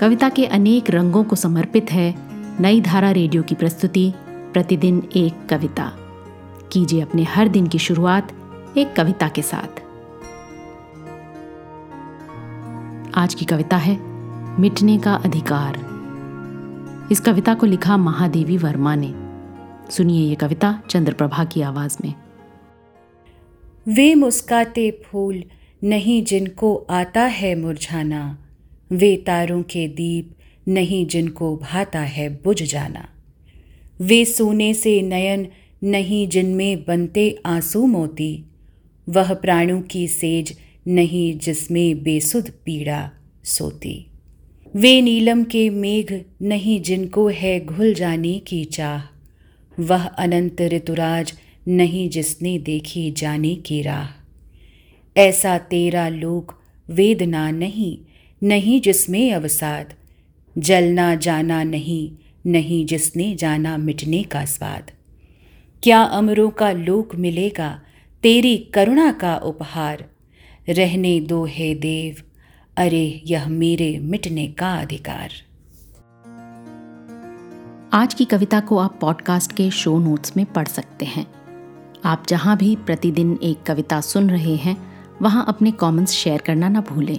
कविता के अनेक रंगों को समर्पित है नई धारा रेडियो की प्रस्तुति, प्रतिदिन एक कविता। कीजिए अपने हर दिन की शुरुआत एक कविता के साथ। आज की कविता है, मिटने का अधिकार। इस कविता को लिखा महादेवी वर्मा ने। सुनिए ये कविता चंद्रप्रभा की आवाज़ में। वे मुस्काते फूल नहीं जिनको आता है मुरझाना। वे तारों के दीप नहीं जिनको भाता है बुझ जाना। वे सोने से नयन नहीं जिनमें बनते आँसू मोती। वह प्राणों की सेज नहीं जिसमें बेसुध पीड़ा सोती। वे नीलम के मेघ नहीं जिनको है घुल जाने की चाह। वह अनंत ऋतुराज नहीं जिसने देखी जाने की राह। ऐसा तेरा लोक वेदना नहीं नहीं जिसमें अवसाद। जलना जाना नहीं नहीं जिसने जाना मिटने का स्वाद। क्या अमरों का लोक मिलेगा, तेरी करुणा का उपहार। रहने दो हे देव, अरे यह मेरे मिटने का अधिकार। आज की कविता को आप पॉडकास्ट के शो नोट्स में पढ़ सकते हैं। आप जहाँ भी प्रतिदिन एक कविता सुन रहे हैं, वहाँ अपने कमेंट्स शेयर करना ना भूलें।